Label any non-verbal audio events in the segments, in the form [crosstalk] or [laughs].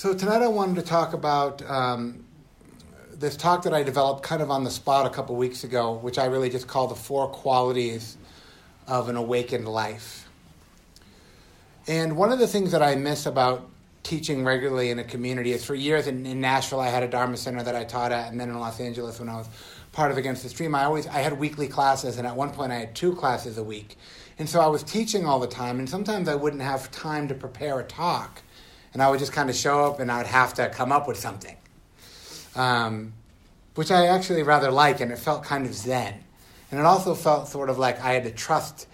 So tonight I wanted to talk about um, this talk that I developed kind of on the spot a couple weeks ago, which I really just call the four qualities of an awakened life. And one of the things that I miss about teaching regularly in a community is for years in, in Nashville I had a Dharma center that I taught at, and then in Los Angeles when I was part of Against the Stream, I always I had weekly classes, and at one point I had two classes a week, and so I was teaching all the time, and sometimes I wouldn't have time to prepare a talk, and I would just kind of show up, and I would have to come up with something, um, which I actually rather like, and it felt kind of zen, and it also felt sort of like I had to trust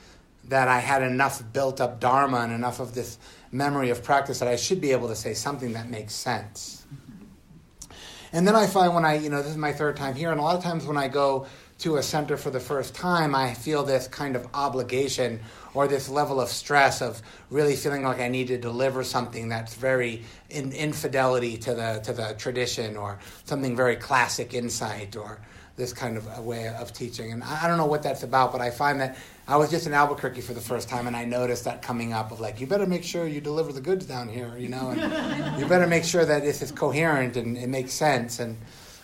that I had enough built up dharma and enough of this memory of practice that I should be able to say something that makes sense. And then I find when I, you know, this is my third time here, and a lot of times when I go to a center for the first time, I feel this kind of obligation or this level of stress of really feeling like I need to deliver something that's very in infidelity to the to the tradition or something very classic insight or this kind of a way of teaching. And I don't know what that's about, but I find that I was just in Albuquerque for the first time, and I noticed that coming up of like, you better make sure you deliver the goods down here, you know, and [laughs] you better make sure that this is coherent and it makes sense. And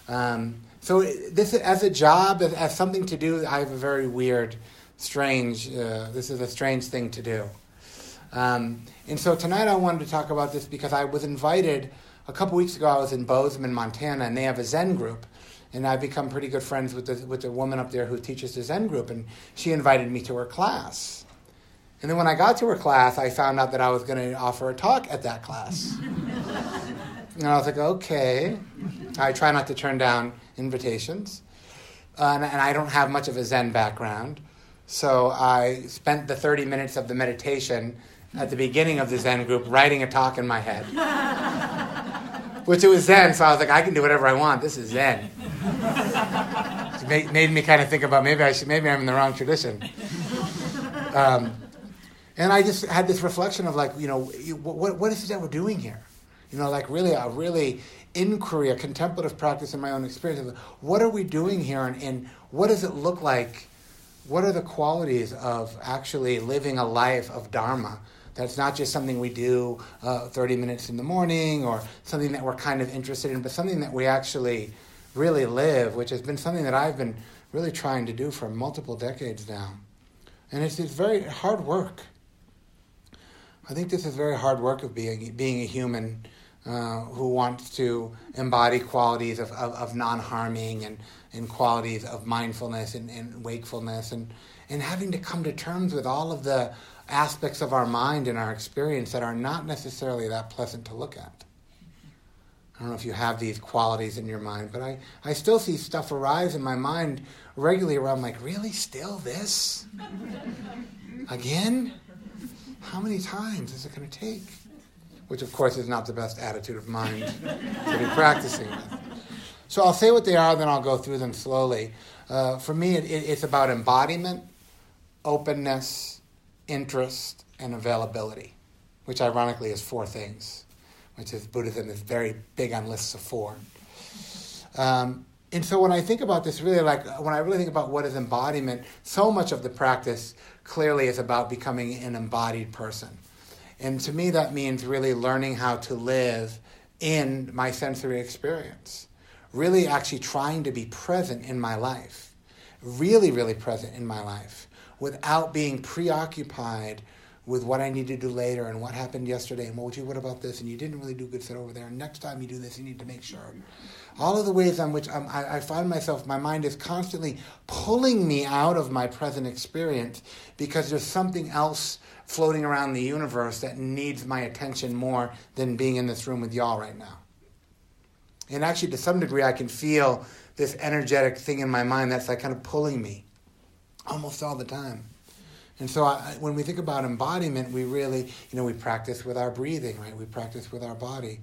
um, so, this as a job, as, as, something to do, I have a very weird, strange. Uh, this is a strange thing to do. Um, and so tonight I wanted to talk about this because I was invited a couple weeks ago. I was in Bozeman, Montana, and they have a Zen group and I've become pretty good friends with the, with the woman up there who teaches the Zen group, and she invited me to her class. And then when I got to her class, I found out that I was going to offer a talk at that class. [laughs] and I was like, okay. I try not to turn down invitations. And, and I don't have much of a Zen background. So I spent the 30 minutes of the meditation at the beginning of the Zen group writing a talk in my head. [laughs] Which it was Zen, so I was like, I can do whatever I want. This is Zen it made, made me kind of think about maybe I should, maybe I'm in the wrong tradition. Um, and I just had this reflection of like, you know, what, what is it that we're doing here? You know, like really a really inquiry, a contemplative practice in my own experience. What are we doing here, and, and what does it look like? What are the qualities of actually living a life of dharma? That's not just something we do uh, 30 minutes in the morning or something that we're kind of interested in, but something that we actually really live, which has been something that I've been really trying to do for multiple decades now. And it's, it's very hard work. I think this is very hard work of being, being a human uh, who wants to embody qualities of, of, of non harming and, and qualities of mindfulness and, and wakefulness and, and having to come to terms with all of the aspects of our mind and our experience that are not necessarily that pleasant to look at. I don't know if you have these qualities in your mind, but I, I still see stuff arise in my mind regularly where I'm like, really? Still this? [laughs] Again? How many times is it going to take? Which, of course, is not the best attitude of mind to be practicing with. So I'll say what they are, then I'll go through them slowly. Uh, for me, it, it, it's about embodiment, openness, interest, and availability, which ironically is four things which is Buddhism is very big on lists of four. Um, and so when I think about this, really like when I really think about what is embodiment, so much of the practice clearly is about becoming an embodied person. And to me, that means really learning how to live in my sensory experience, really actually trying to be present in my life, really, really present in my life, without being preoccupied with what I need to do later and what happened yesterday and well, gee, what about this? And you didn't really do good sit over there. And next time you do this you need to make sure. All of the ways on which I, I find myself, my mind is constantly pulling me out of my present experience because there's something else floating around the universe that needs my attention more than being in this room with y'all right now. And actually, to some degree, I can feel this energetic thing in my mind that's like kind of pulling me almost all the time. And so I, when we think about embodiment, we really, you know, we practice with our breathing, right? We practice with our body.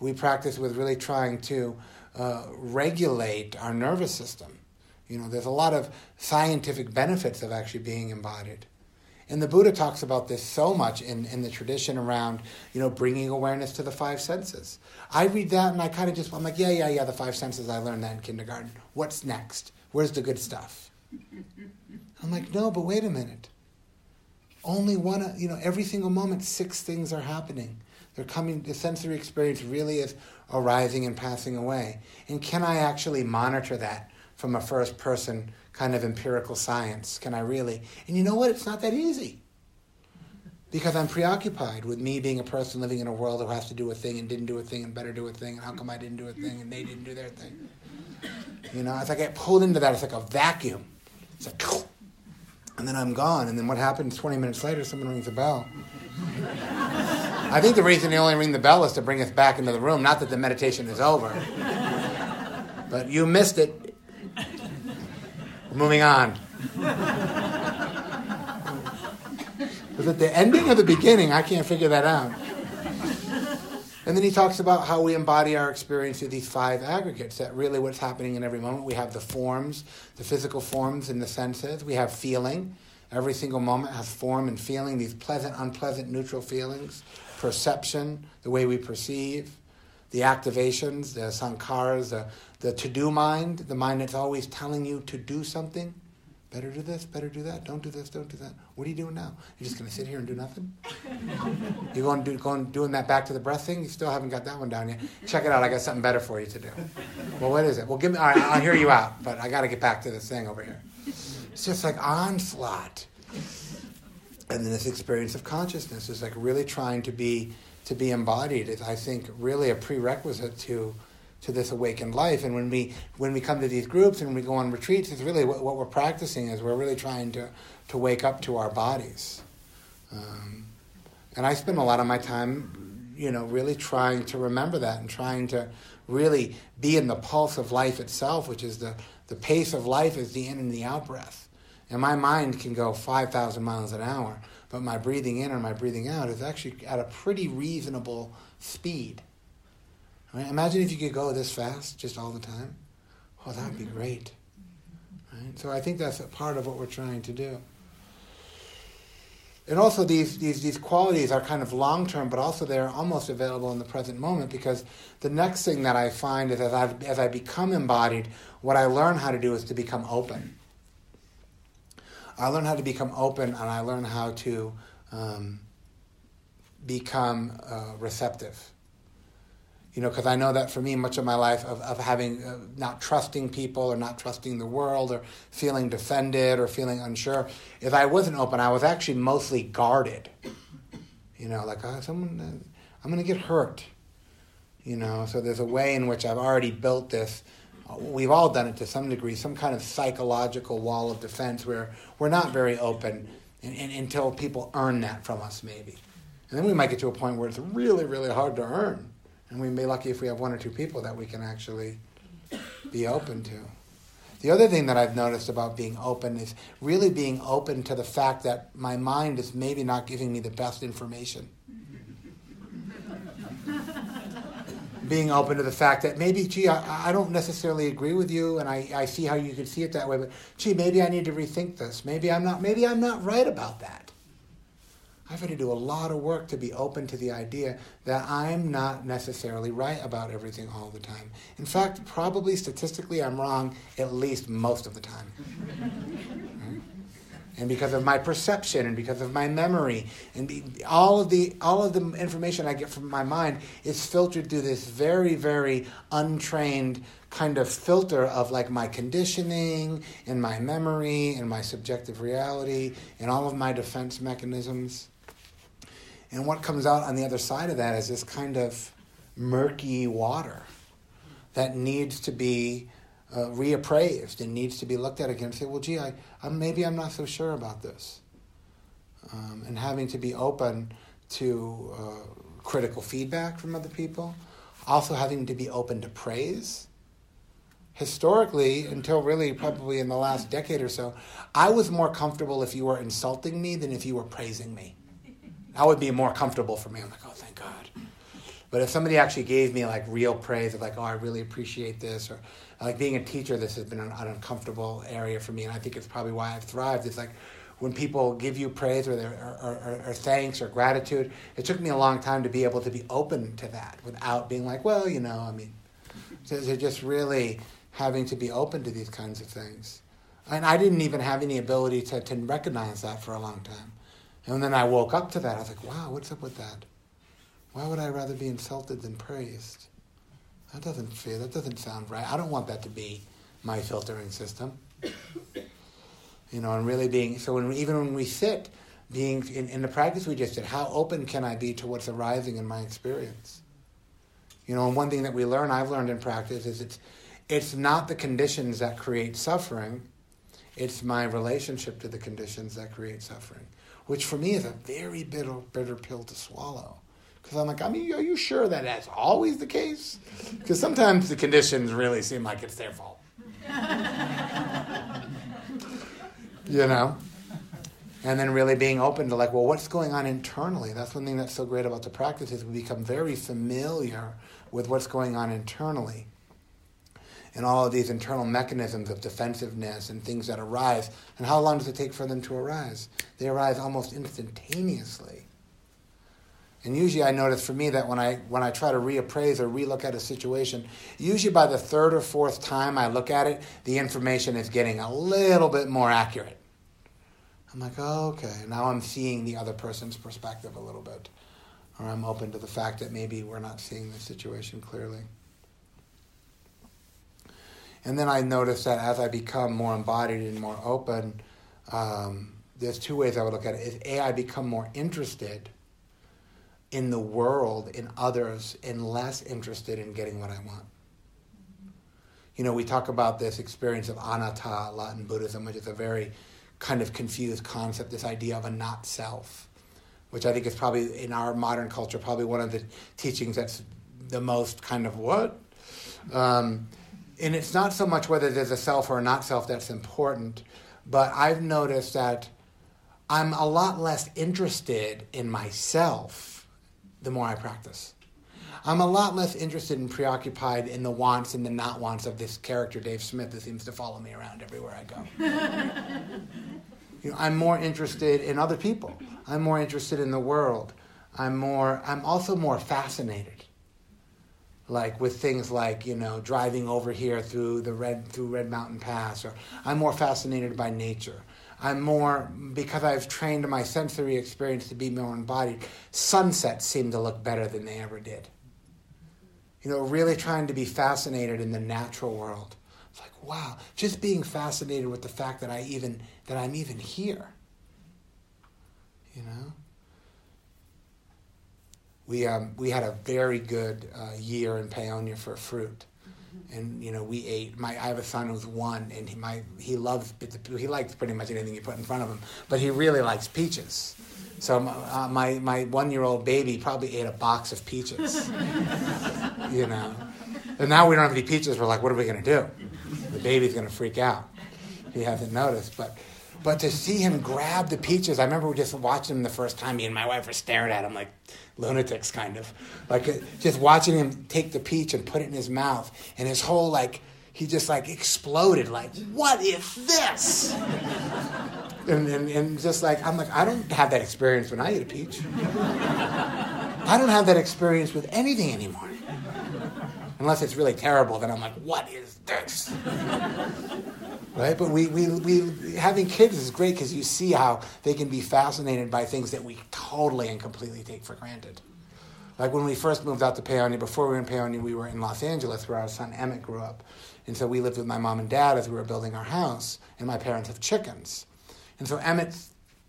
We practice with really trying to uh, regulate our nervous system. You know, there's a lot of scientific benefits of actually being embodied. And the Buddha talks about this so much in, in the tradition around, you know, bringing awareness to the five senses. I read that and I kind of just, I'm like, yeah, yeah, yeah, the five senses, I learned that in kindergarten. What's next? Where's the good stuff? I'm like, no, but wait a minute only one, you know, every single moment, six things are happening. They're coming, the sensory experience really is arising and passing away. And can I actually monitor that from a first person kind of empirical science? Can I really? And you know what? It's not that easy. Because I'm preoccupied with me being a person living in a world who has to do a thing and didn't do a thing and better do a thing, and how come I didn't do a thing and they didn't do their thing. You know, like I get pulled into that. It's like a vacuum. It's like, and then I'm gone. And then what happens 20 minutes later? Someone rings a bell. I think the reason they only ring the bell is to bring us back into the room, not that the meditation is over. But you missed it. Moving on. Was it the ending or the beginning? I can't figure that out. And then he talks about how we embody our experience through these five aggregates, that really what's happening in every moment. We have the forms, the physical forms and the senses. We have feeling. Every single moment has form and feeling, these pleasant, unpleasant, neutral feelings perception, the way we perceive, the activations, the sankharas, the, the to do mind, the mind that's always telling you to do something. Better do this, better do that, don't do this, don't do that. What are you doing now? You're just going to sit here and do nothing? [laughs] You're going, do, going doing that back to the breath thing? You still haven't got that one down yet. Check it out, I got something better for you to do. Well, what is it? Well, give me, all right, I'll hear you out, but I got to get back to this thing over here. It's just like onslaught and then this experience of consciousness is like really trying to be to be embodied is I think really a prerequisite to to this awakened life. And when we when we come to these groups and we go on retreats, it's really what, what we're practicing is we're really trying to to wake up to our bodies. Um, and I spend a lot of my time, you know, really trying to remember that and trying to really be in the pulse of life itself, which is the the pace of life is the in and the out breath. And my mind can go 5,000 miles an hour, but my breathing in or my breathing out is actually at a pretty reasonable speed. Right? Imagine if you could go this fast just all the time. Oh, that would be great. Right? So I think that's a part of what we're trying to do. And also, these, these, these qualities are kind of long term, but also they're almost available in the present moment because the next thing that I find is as, i as I become embodied, what I learn how to do is to become open. I learn how to become open and I learn how to um, become uh, receptive. You know, because I know that for me, much of my life of, of having uh, not trusting people or not trusting the world or feeling defended or feeling unsure, if I wasn't open, I was actually mostly guarded. You know, like, oh, someone, uh, I'm going to get hurt. You know, so there's a way in which I've already built this we've all done it to some degree, some kind of psychological wall of defense where we're not very open in, in, until people earn that from us, maybe. And then we might get to a point where it's really, really hard to earn. And we may be lucky if we have one or two people that we can actually be open to. The other thing that I've noticed about being open is really being open to the fact that my mind is maybe not giving me the best information. [laughs] being open to the fact that maybe, gee, I, I don't necessarily agree with you, and I, I see how you could see it that way, but gee, maybe I need to rethink this. Maybe I'm not. Maybe I'm not right about that. I've had to do a lot of work to be open to the idea that I'm not necessarily right about everything all the time. In fact, probably statistically, I'm wrong at least most of the time. [laughs] And because of my perception and because of my memory. And be, all of the all of the information I get from my mind is filtered through this very very untrained kind of filter of like my conditioning and my memory and my subjective reality and all of my defense mechanisms and what comes out on the other side of that is this kind of murky water that needs to be uh, reappraised and needs to be looked at again and say, well, gee, I, I, maybe I'm not so sure about this. Um, and having to be open to uh, critical feedback from other people, also having to be open to praise. Historically, until really probably in the last decade or so, I was more comfortable if you were insulting me than if you were praising me. That would be more comfortable for me. I'm like, oh, thank God. But if somebody actually gave me like real praise of like, oh, I really appreciate this, or like being a teacher, this has been an, an uncomfortable area for me, and I think it's probably why I've thrived. It's like when people give you praise or, or, or, or, thanks or gratitude, it took me a long time to be able to be open to that without being like, well, you know, I mean, so, so just really having to be open to these kinds of things. And I didn't even have any ability to, to recognize that for a long time. And then I woke up to that. I was like, wow, what's up with that? Why would I rather be insulted than praised? That doesn't feel, that doesn't sound right. I don't want that to be my filtering system. You know, and really being, so when, even when we sit, being in, in the practice we just did, how open can I be to what's arising in my experience? You know, and one thing that we learn, I've learned in practice, is it's, it's not the conditions that create suffering, it's my relationship to the conditions that create suffering, which for me is a very bitter, bitter pill to swallow. Because I'm like, I mean, are you sure that that's always the case? Because sometimes the conditions really seem like it's their fault. [laughs] you know? And then really being open to like, well, what's going on internally? That's one thing that's so great about the practice is we become very familiar with what's going on internally. And all of these internal mechanisms of defensiveness and things that arise. And how long does it take for them to arise? They arise almost instantaneously. And usually I notice for me that when I when I try to reappraise or relook at a situation, usually by the third or fourth time I look at it, the information is getting a little bit more accurate. I'm like, oh, okay, now I'm seeing the other person's perspective a little bit. Or I'm open to the fact that maybe we're not seeing the situation clearly. And then I noticed that as I become more embodied and more open, um, there's two ways I would look at it. Is A, I become more interested in the world, in others, and less interested in getting what I want. You know, we talk about this experience of anatta a lot in Buddhism, which is a very kind of confused concept, this idea of a not self, which I think is probably in our modern culture, probably one of the teachings that's the most kind of what? Um, and it's not so much whether there's a self or a not self that's important, but I've noticed that I'm a lot less interested in myself the more I practice. I'm a lot less interested and preoccupied in the wants and the not wants of this character, Dave Smith, that seems to follow me around everywhere I go. [laughs] you know, I'm more interested in other people. I'm more interested in the world. I'm more. I'm also more fascinated. Like with things like you know driving over here through the red through Red Mountain Pass, or I'm more fascinated by nature. I'm more, because I've trained my sensory experience to be more embodied, sunsets seem to look better than they ever did. You know, really trying to be fascinated in the natural world. It's like, wow, just being fascinated with the fact that I even, that I'm even here. You know? We, um, we had a very good uh, year in Paonia for fruit and you know we ate. My I have a son who's one, and he my he loves he likes pretty much anything you put in front of him, but he really likes peaches. So uh, my my one year old baby probably ate a box of peaches, [laughs] you know. And now we don't have any peaches. We're like, what are we going to do? The baby's going to freak out. He hasn't noticed, but but to see him grab the peaches, I remember just watching him the first time. Me and my wife were staring at him like lunatics, kind of. Like uh, just watching him take the peach and put it in his mouth, and his whole like he just like exploded. Like, what is this? and, and, and just like I'm like I don't have that experience when I eat a peach. I don't have that experience with anything anymore. Unless it's really terrible, then I'm like, what is this? [laughs] right? But we, we, we, having kids is great because you see how they can be fascinated by things that we totally and completely take for granted. Like when we first moved out to Paonia, before we were in Paonia, we were in Los Angeles where our son Emmett grew up. And so we lived with my mom and dad as we were building our house, and my parents have chickens. And so Emmett,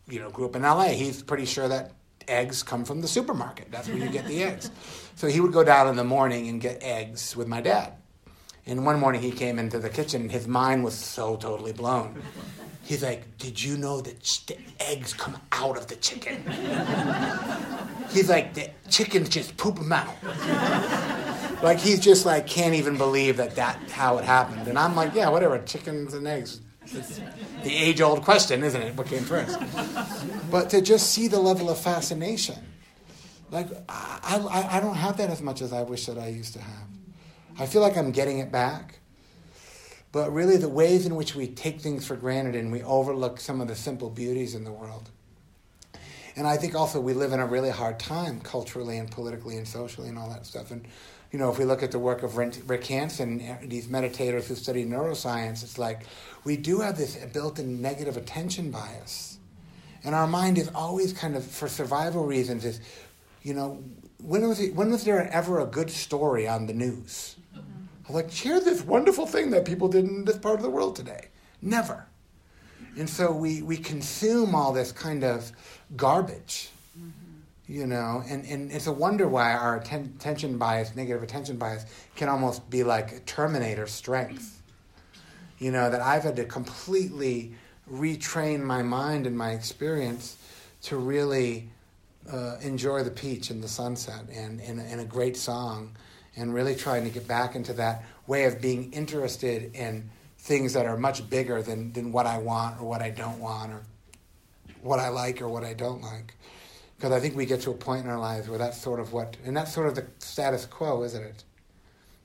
you know, grew up in LA. He's pretty sure that eggs come from the supermarket. That's where you get the eggs. So he would go down in the morning and get eggs with my dad. And one morning he came into the kitchen, and his mind was so totally blown. He's like, Did you know that the eggs come out of the chicken? He's like, The chickens just poop them out. like, he's just like, can't even believe that that's how it happened. And I'm like, Yeah, whatever, chickens and eggs. The age old question, isn't it? What came first? But to just see the level of fascination. Like, I, I, I don't have that as much as I wish that I used to have. I feel like I'm getting it back. But really, the ways in which we take things for granted and we overlook some of the simple beauties in the world. And I think also we live in a really hard time culturally and politically and socially and all that stuff. And, you know, if we look at the work of Rick Hanson, uh, these meditators who study neuroscience, it's like we do have this built in negative attention bias. And our mind is always kind of, for survival reasons, is, you know, when was, it, when was there ever a good story on the news? Mm-hmm. Like, share this wonderful thing that people did in this part of the world today. Never. And so we, we consume all this kind of garbage, mm-hmm. you know, and, and it's a wonder why our atten- attention bias, negative attention bias, can almost be like Terminator strength. You know, that I've had to completely retrain my mind and my experience to really uh, enjoy the peach and the sunset and, and, and a great song and really trying to get back into that way of being interested in things that are much bigger than, than what I want or what I don't want or what I like or what I don't like. Because I think we get to a point in our lives where that's sort of what, and that's sort of the status quo, isn't it?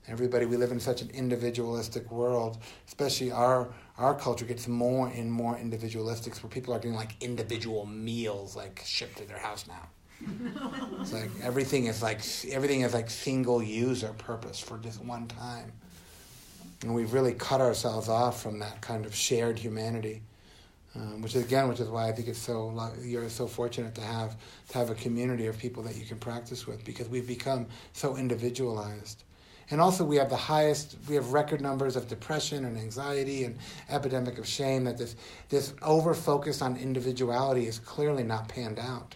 Everybody, we live in such an individualistic world, especially our our culture gets more and more individualistic, where people are getting like individual meals like shipped to their house now. [laughs] it's like everything is like everything is like single user purpose for just one time, and we've really cut ourselves off from that kind of shared humanity. Um, which is again, which is why I think it's so you're so fortunate to have to have a community of people that you can practice with because we've become so individualized. And also, we have the highest, we have record numbers of depression and anxiety and epidemic of shame that this, this over focus on individuality is clearly not panned out.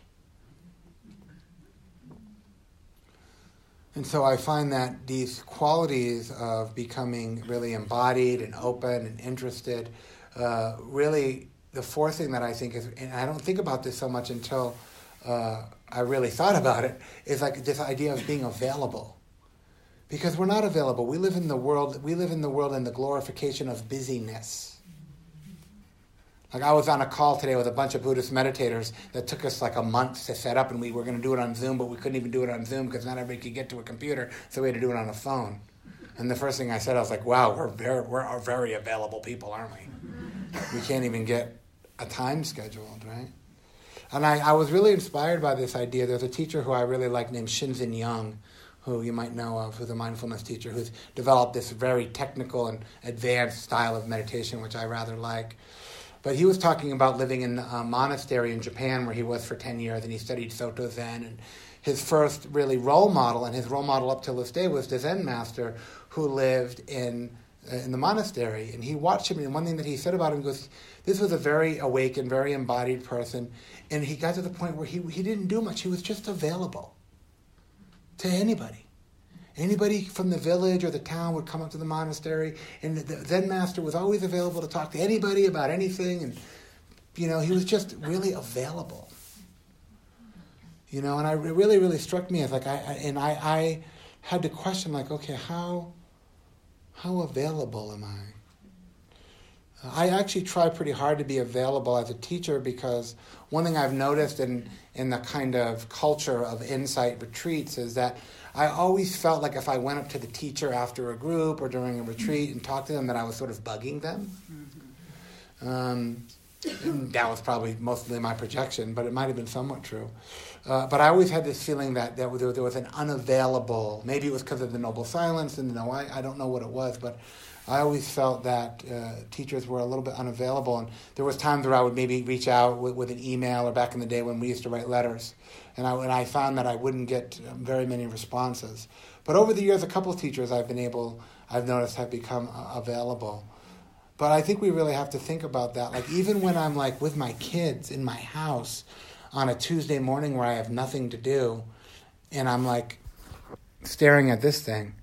And so I find that these qualities of becoming really embodied and open and interested, uh, really, the fourth thing that I think is, and I don't think about this so much until uh, I really thought about it, is like this idea of being available because we're not available. We live in the world. We live in the world in the glorification of busyness. Like I was on a call today with a bunch of Buddhist meditators that took us like a month to set up, and we were going to do it on Zoom, but we couldn't even do it on Zoom because not everybody could get to a computer, so we had to do it on a phone. And the first thing I said, I was like, "Wow, we're very, we're very available people, aren't we? We can't even get a time scheduled, right?" And I, I was really inspired by this idea. There's a teacher who I really like named Shinzen Young who you might know of, who's a mindfulness teacher, who's developed this very technical and advanced style of meditation, which I rather like. But he was talking about living in a monastery in Japan where he was for 10 years and he studied Soto Zen. And his first really role model, and his role model up till this day, was the Zen master who lived in, uh, in the monastery. And he watched him, and one thing that he said about him goes, This was a very awakened, very embodied person. And he got to the point where he, he didn't do much, he was just available to anybody. Anybody from the village or the town would come up to the monastery, and the Zen master was always available to talk to anybody about anything, and you know he was just really available. You know, and I, it really, really struck me as like I, I and I, I had to question like, okay, how how available am I? I actually try pretty hard to be available as a teacher because one thing I've noticed in, in the kind of culture of insight retreats is that I always felt like if I went up to the teacher after a group or during a retreat and talked to them, that I was sort of bugging them. Mm-hmm. Um, that was probably mostly my projection, but it might have been somewhat true. Uh, but I always had this feeling that there, there was an unavailable, maybe it was because of the noble silence, and no, I, I don't know what it was, but I always felt that uh, teachers were a little bit unavailable, and there was times where I would maybe reach out with, with, an email, or back in the day when we used to write letters, and I, and I found that I wouldn't get um, very many responses. But over the years, a couple of teachers I've been able, I've noticed, have become uh, available. But I think we really have to think about that. Like even when I'm like with my kids in my house on a Tuesday morning where I have nothing to do, and I'm like staring at this thing,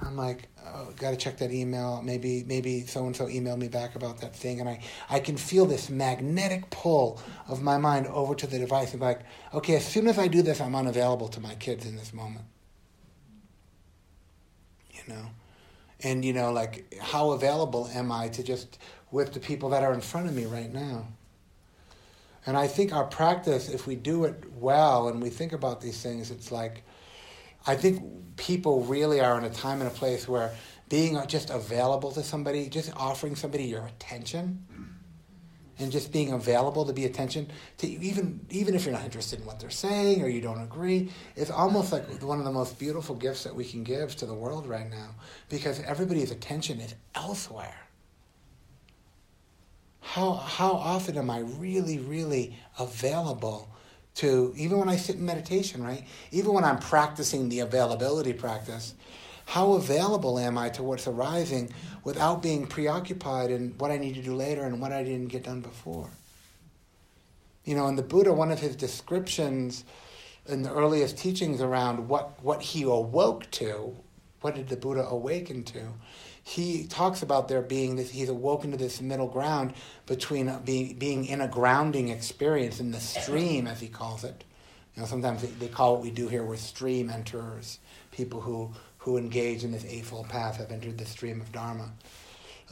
I'm like, Uh, oh, got to check that email. Maybe maybe so and so emailed me back about that thing, and I I can feel this magnetic pull of my mind over to the device and like, okay, as soon as I do this, I'm unavailable to my kids in this moment. You know, and you know, like how available am I to just with the people that are in front of me right now? And I think our practice, if we do it well and we think about these things, it's like I think people really are in a time and a place where being just available to somebody, just offering somebody your attention, and just being available to be attention to even even if you're not interested in what they're saying or you don't agree, it's almost like one of the most beautiful gifts that we can give to the world right now because everybody's attention is elsewhere. how, how often am I really, really available to, even when I sit in meditation, right? Even when I'm practicing the availability practice, how available am I to what's arising without being preoccupied in what I need to do later and what I didn't get done before? You know, in the Buddha, one of his descriptions in the earliest teachings around what, what he awoke to, what did the Buddha awaken to, he talks about there being this, he's awoken to this middle ground between being, being in a grounding experience in the stream, as he calls it. You know, sometimes they, call what we do here we're stream enterers, people who, who engage in this Eightfold Path have entered the stream of Dharma.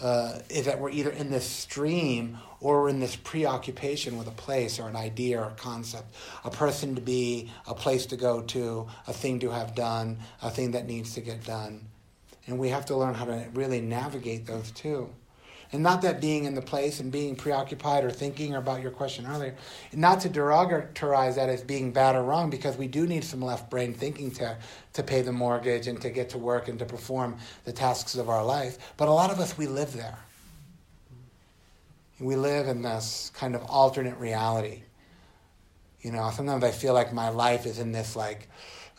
Uh, is that we're either in this stream or we're in this preoccupation with a place or an idea or a concept, a person to be, a place to go to, a thing to have done, a thing that needs to get done. And we have to learn how to really navigate those too. And not that being in the place and being preoccupied or thinking about your question earlier, not to derogatorize that as being bad or wrong, because we do need some left brain thinking to, to pay the mortgage and to get to work and to perform the tasks of our life. But a lot of us, we live there. We live in this kind of alternate reality. You know, sometimes I feel like my life is in this like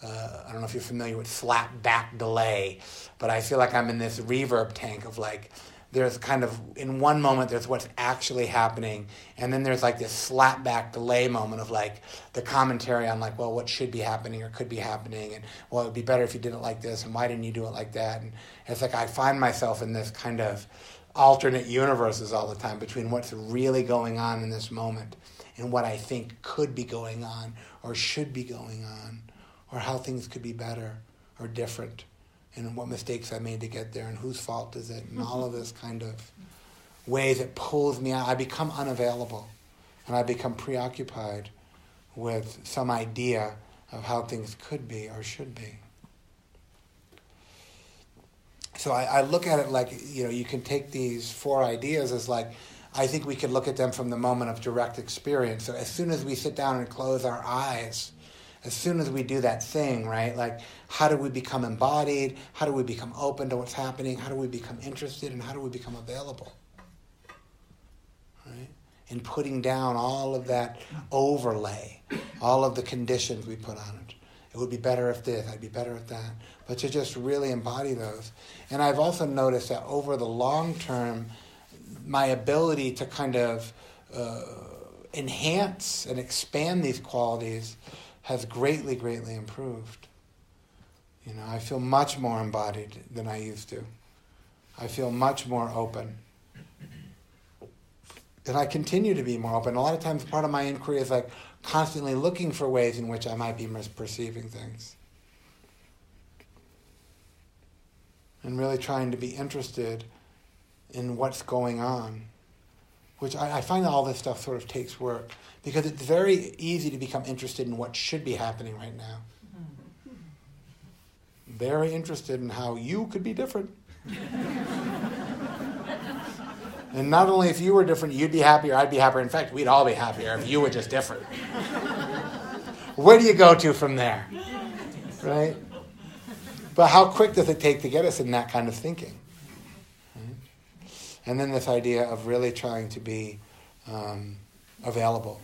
uh, I don't know if you're familiar with slap back delay, but I feel like I'm in this reverb tank of like, there's kind of, in one moment, there's what's actually happening, and then there's like this slap back delay moment of like the commentary on like, well, what should be happening or could be happening, and well, it would be better if you did it like this, and why didn't you do it like that? And it's like I find myself in this kind of alternate universes all the time between what's really going on in this moment and what I think could be going on or should be going on or how things could be better or different and what mistakes I made to get there and whose fault is it and all of this kind of ways it pulls me out. I become unavailable and I become preoccupied with some idea of how things could be or should be. So I, I look at it like, you know, you can take these four ideas as like, I think we could look at them from the moment of direct experience. So as soon as we sit down and close our eyes, as soon as we do that thing, right? Like, how do we become embodied? How do we become open to what's happening? How do we become interested? And how do we become available? Right? And putting down all of that overlay, all of the conditions we put on it. It would be better if this, I'd be better at that. But to just really embody those. And I've also noticed that over the long term, my ability to kind of uh, enhance and expand these qualities has greatly, greatly improved. You know, I feel much more embodied than I used to. I feel much more open. And I continue to be more open. A lot of times, part of my inquiry is like constantly looking for ways in which I might be misperceiving things. And really trying to be interested in what's going on which I, I, find all this stuff sort of takes work because it's very easy to become interested in what should be happening right now. Very interested in how you could be different. [laughs] and not only if you were different, you'd be happier, I'd be happier. In fact, we'd all be happier if you were just different. [laughs] Where do you go to from there? Right? But how quick does it take to get us in that kind of thinking? And then this idea of really trying to be um, available.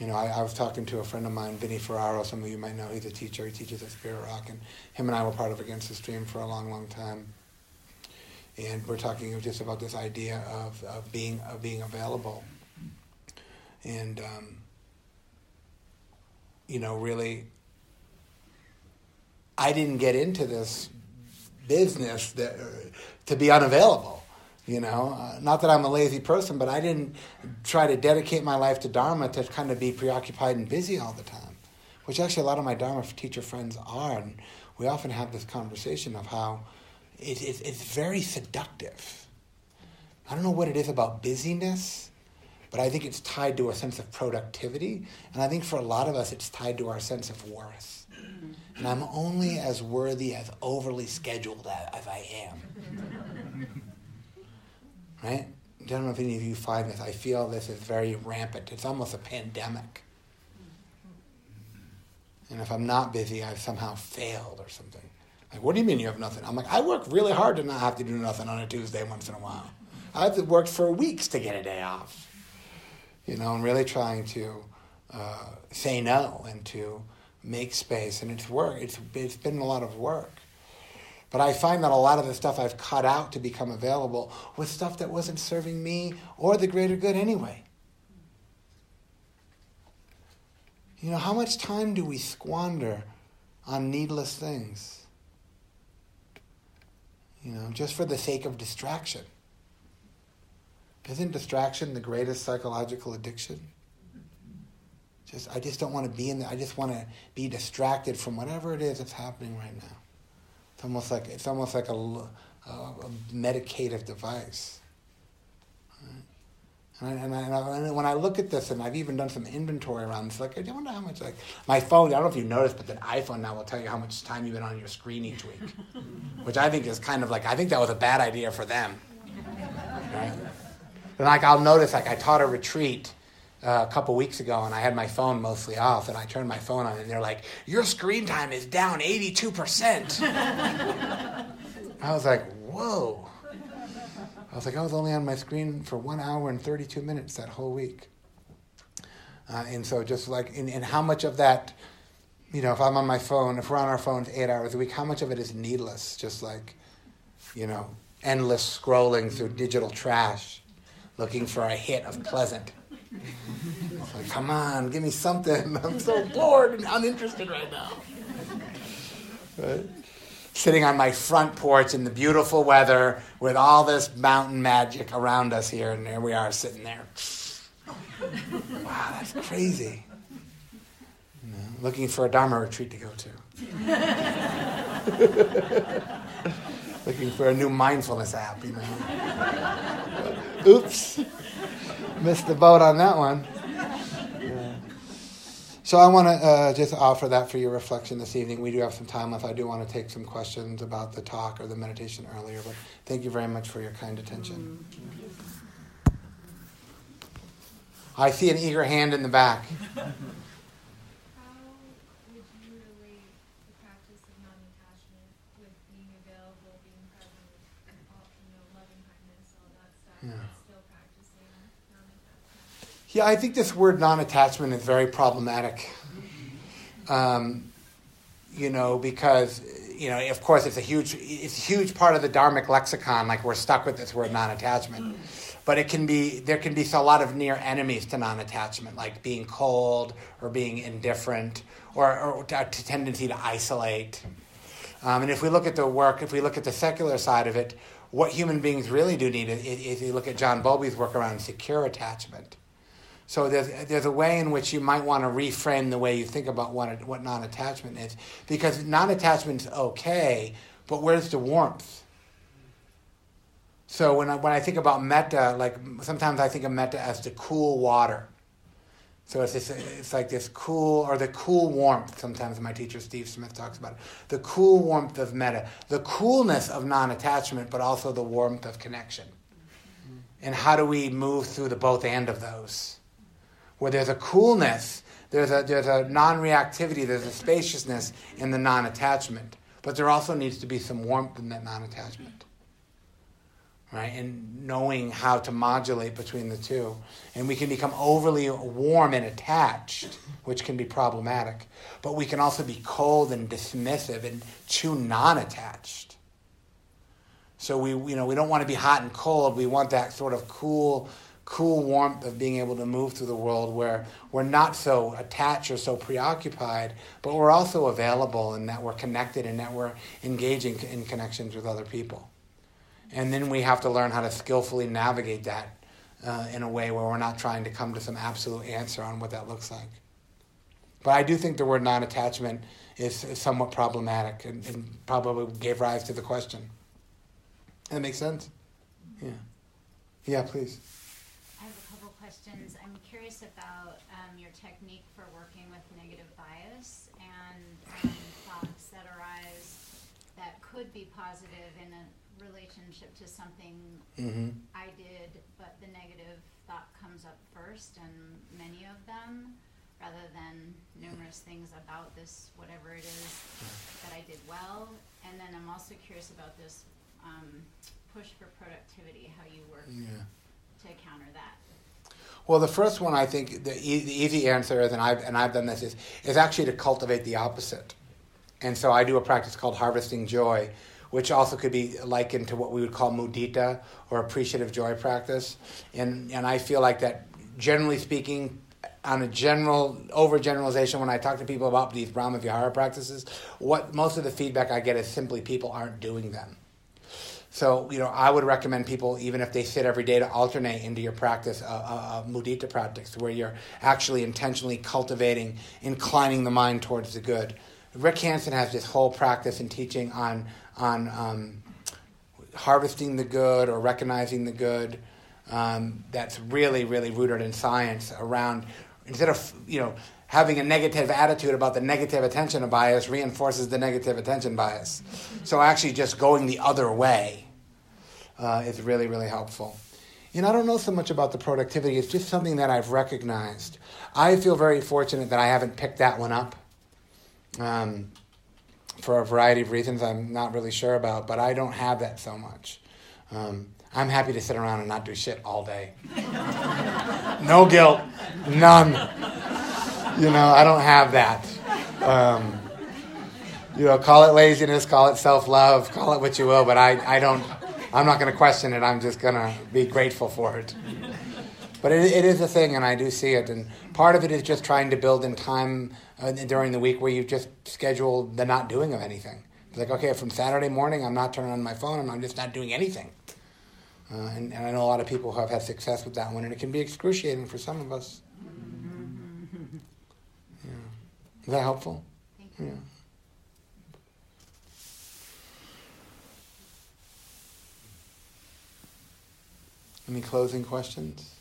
You know, I, I, was talking to a friend of mine, Vinny Ferraro. Some of you might know. He's a teacher. He teaches at Spirit Rock, and him and I were part of Against the Stream for a long, long time. And we're talking just about this idea of, of being of being available, and um, you know, really, I didn't get into this business that, uh, to be unavailable. You know, uh, not that I'm a lazy person, but I didn't try to dedicate my life to Dharma to kind of be preoccupied and busy all the time, which actually a lot of my Dharma teacher friends are. And we often have this conversation of how it, it, it's very seductive. I don't know what it is about busyness, but I think it's tied to a sense of productivity. And I think for a lot of us, it's tied to our sense of worth. And I'm only as worthy as overly scheduled as I am. right? I don't know if any of you find this. I feel this is very rampant. It's almost a pandemic. And if I'm not busy, I've somehow failed or something. Like, what do you mean you have nothing? I'm like, I work really hard to not have to do nothing on a Tuesday once in a while. I've worked for weeks to get a day off. You know, I'm really trying to uh, say no and to make space, and it's work. It's it's been a lot of work. But I find that a lot of the stuff I've cut out to become available was stuff that wasn't serving me or the greater good anyway. You know, how much time do we squander on needless things? You know, just for the sake of distraction. Isn't distraction the greatest psychological addiction? Just I just don't want to be in there. I just want to be distracted from whatever it is that's happening right now. It's almost like it's almost like a, a, a medicative device. And, I, and, I, and, when I look at this, and I've even done some inventory around this, like I wonder how much, like my phone. I don't know if you noticed, but the iPhone now will tell you how much time you've been on your screen each week, [laughs] which I think is kind of like I think that was a bad idea for them. Right? And like I'll notice, like I taught a retreat uh, a couple weeks ago, and I had my phone mostly off, and I turned my phone on, and they're like, "Your screen time is down eighty-two percent." [laughs] I was like, "Whoa." I was like, I was only on my screen for one hour and 32 minutes that whole week. Uh, and so, just like, and, and how much of that, you know, if I'm on my phone, if we're on our phones eight hours a week, how much of it is needless? Just like, you know, endless scrolling through digital trash, looking for a hit of pleasant. [laughs] Like, come on, give me something. [laughs] I'm so bored and uninterested right now. Right? sitting on my front porch in the beautiful weather with all this mountain magic around us here, and there we are sitting there. [laughs] wow, that's crazy. You know, looking for a Dharma retreat to go to. looking for a new mindfulness app, you know. Oops, missed the boat on that one. So I want to uh, just offer that for your reflection this evening. We do have some time left. I do want to take some questions about the talk or the meditation earlier, but thank you very much for your kind attention. I see an eager hand in the back. Yeah, I think this word non attachment is very problematic. Um, you know, because, you know, of course it's a huge, it's a huge part of the Dharmic lexicon, like we're stuck with this word non attachment. But it can be, there can be a lot of near enemies to non attachment, like being cold or being indifferent or, or a tendency to isolate. Um, and if we look at the work, if we look at the secular side of it, what human beings really do need if you look at John Bowlby's work around secure attachment so there's, there's a way in which you might want to reframe the way you think about what, what non attachment is. Because non attachment is okay, but where's the warmth? So when I, when I think about metta, like sometimes I think of metta as the cool water. So it's, this, it's like this cool, or the cool warmth, sometimes my teacher Steve Smith talks about it. The cool warmth of metta. The coolness of non attachment, but also the warmth of connection. And how do we move through the both and of those? Where there's a coolness, there's a, there's a non reactivity, there's a spaciousness in the non attachment. But there also needs to be some warmth in that non attachment. Right? And knowing how to modulate between the two. And we can become overly warm and attached, which can be problematic. But we can also be cold and dismissive and too non attached. So we, you know, we don't want to be hot and cold. We want that sort of cool, cool warmth of being able to move through the world where we're not so attached or so preoccupied, but we're also available and that we're connected and that we're engaging in connections with other people. And then we have to learn how to skillfully navigate that uh, in a way where we're not trying to come to some absolute answer on what that looks like. But I do think the word non attachment is, is, somewhat problematic and, and probably gave rise to the question. That makes sense? Yeah. Yeah, please questions. I'm curious about um, your technique for working with negative bias and um, thoughts that arise that could be positive in a relationship to something mm-hmm. I did, but the negative thought comes up first, and many of them, rather than numerous things about this, whatever it is that I did well. And then I'm also curious about this um, push for productivity, how you work Yeah. to counter that. Well, the first one I think the, e- the easy answer is, and I've and I've done this is is actually to cultivate the opposite. And so I do a practice called harvesting joy, which also could be likened to what we would call mudita or appreciative joy practice. And and I feel like that generally speaking, on a general overgeneralization, when I talk to people about these Brahma Vihara practices, what most of the feedback I get is simply people aren't doing them. So, you know, I would recommend people, even if they sit every day, to alternate into your practice, a, a, a mudita practice, where you're actually intentionally cultivating, inclining the mind towards the good. Rick Hanson has this whole practice and teaching on, on um, harvesting the good or recognizing the good um, that's really, really rooted in science around, instead of, you know, having a negative attitude about the negative attention bias reinforces the negative attention bias. So actually just going the other way uh, is really, really helpful. And I don't know so much about the productivity, it's just something that I've recognized. I feel very fortunate that I haven't picked that one up um, for a variety of reasons I'm not really sure about, but I don't have that so much. Um, I'm happy to sit around and not do shit all day. [laughs] no guilt, none. You know, I don't have that. Um, you know, call it laziness, call it self love, call it what you will, but I, I don't, I'm not going to question it. I'm just going to be grateful for it. But it, it is a thing, and I do see it. And part of it is just trying to build in time uh, during the week where you just schedule the not doing of anything. It's like, okay, from Saturday morning, I'm not turning on my phone, and I'm just not doing anything. Uh, and, and I know a lot of people who have had success with that one, and it can be excruciating for some of us. Yeah. Is that helpful? Thank you. Yeah. Any closing questions?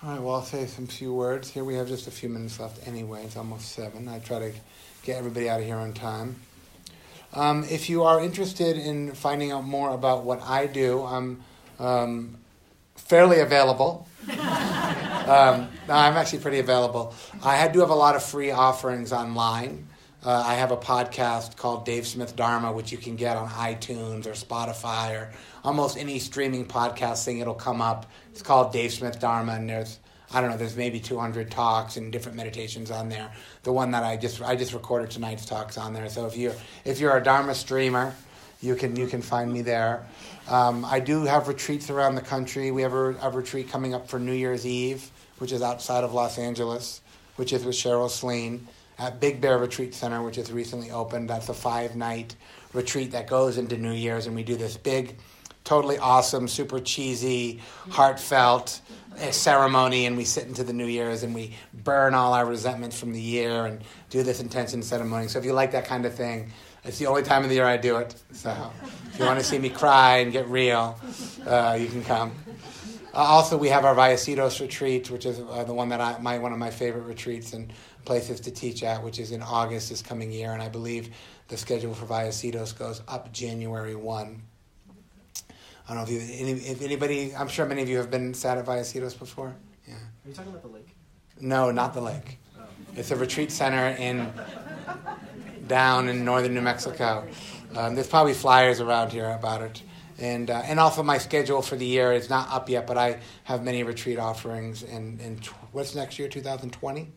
All right, well, I'll say some few words. Here we have just a few minutes left anyway. It's almost seven. I try to get everybody out of here on time. Um, if you are interested in finding out more about what I do, I'm um, fairly available. [laughs] um, no, I'm actually pretty available. I do have a lot of free offerings online. Uh, I have a podcast called Dave Smith Dharma, which you can get on iTunes or Spotify or almost any streaming podcast thing. It'll come up. It's called Dave Smith Dharma, and there's I don't know. There's maybe 200 talks and different meditations on there. The one that I just I just recorded tonight's talks on there. So if you if you're a Dharma streamer, you can you can find me there. Um, I do have retreats around the country. We have a, a retreat coming up for New Year's Eve, which is outside of Los Angeles, which is with Cheryl Sleen at Big Bear Retreat Center, which is recently opened. That's a five night retreat that goes into New Year's, and we do this big, totally awesome, super cheesy, heartfelt uh, ceremony, and we sit into the New Year's and we burn all our resentments from the year and do this intention ceremony. So if you like that kind of thing, it's the only time of the year I do it. So if you want to see me cry and get real, uh, you can come. Uh, also, we have our Vallecitos retreat, which is uh, the one that I, my one of my favorite retreats and places to teach at, which is in August this coming year, and I believe the schedule for Vallecitos goes up January one. I don't know if you, any, if anybody, I'm sure many of you have been sat at Vallecitos before. Yeah. Are you talking about the lake? No, not the lake. Oh. It's a retreat center in down in northern New Mexico. Um, there's probably flyers around here about it. And, uh, and also my schedule for the year is not up yet, but I have many retreat offerings in, in tw- what's next year, 2020?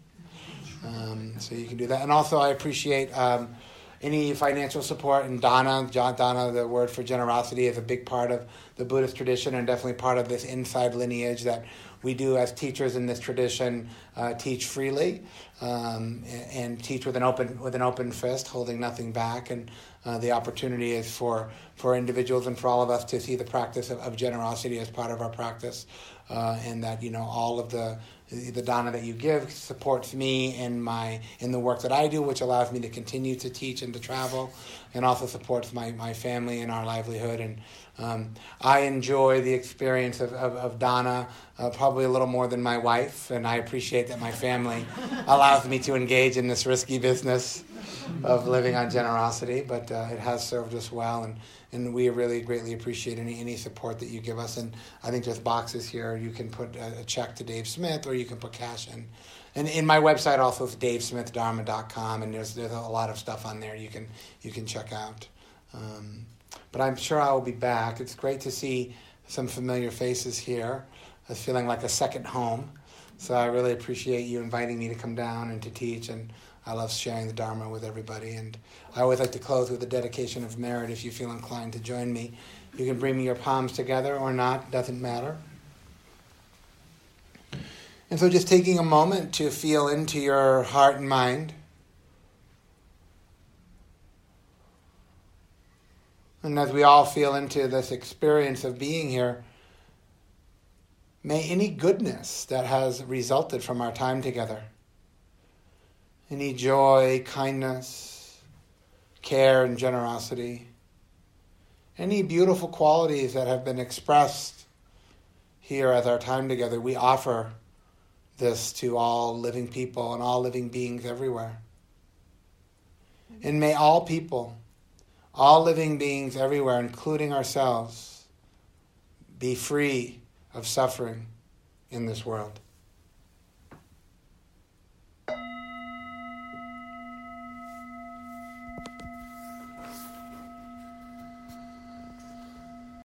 Um, so you can do that. And also I appreciate um, any financial support. And Dana, John Dana, the word for generosity is a big part of the Buddhist tradition and definitely part of this Insight lineage that we do as teachers in this tradition uh, teach freely um, and, and teach with an open with an open fist, holding nothing back. And uh, the opportunity is for for individuals and for all of us to see the practice of, of generosity as part of our practice, uh, and that you know all of the the dana that you give supports me in my in the work that I do, which allows me to continue to teach and to travel, and also supports my, my family and our livelihood. And um, I enjoy the experience of, of, of Dana uh, probably a little more than my wife, and I appreciate that my family [laughs] allows me to engage in this risky business. Of living on generosity, but uh, it has served us well, and, and we really greatly appreciate any, any support that you give us. And I think there's boxes here. You can put a, a check to Dave Smith, or you can put cash in. And in my website also is davesmithdharma.com, and there's there's a lot of stuff on there you can you can check out. Um, but I'm sure I will be back. It's great to see some familiar faces here. I'm feeling like a second home. So I really appreciate you inviting me to come down and to teach, and I love sharing the Dharma with everybody. And I always like to close with a dedication of merit. If you feel inclined to join me, you can bring me your palms together or not, doesn't matter. And so just taking a moment to feel into your heart and mind. And as we all feel into this experience of being here, may any goodness that has resulted from our time together, any joy, kindness, care, and generosity, any beautiful qualities that have been expressed here as our time together, we offer this to all living people and all living beings everywhere. And may all people, all living beings everywhere, including ourselves, be free of suffering in this world.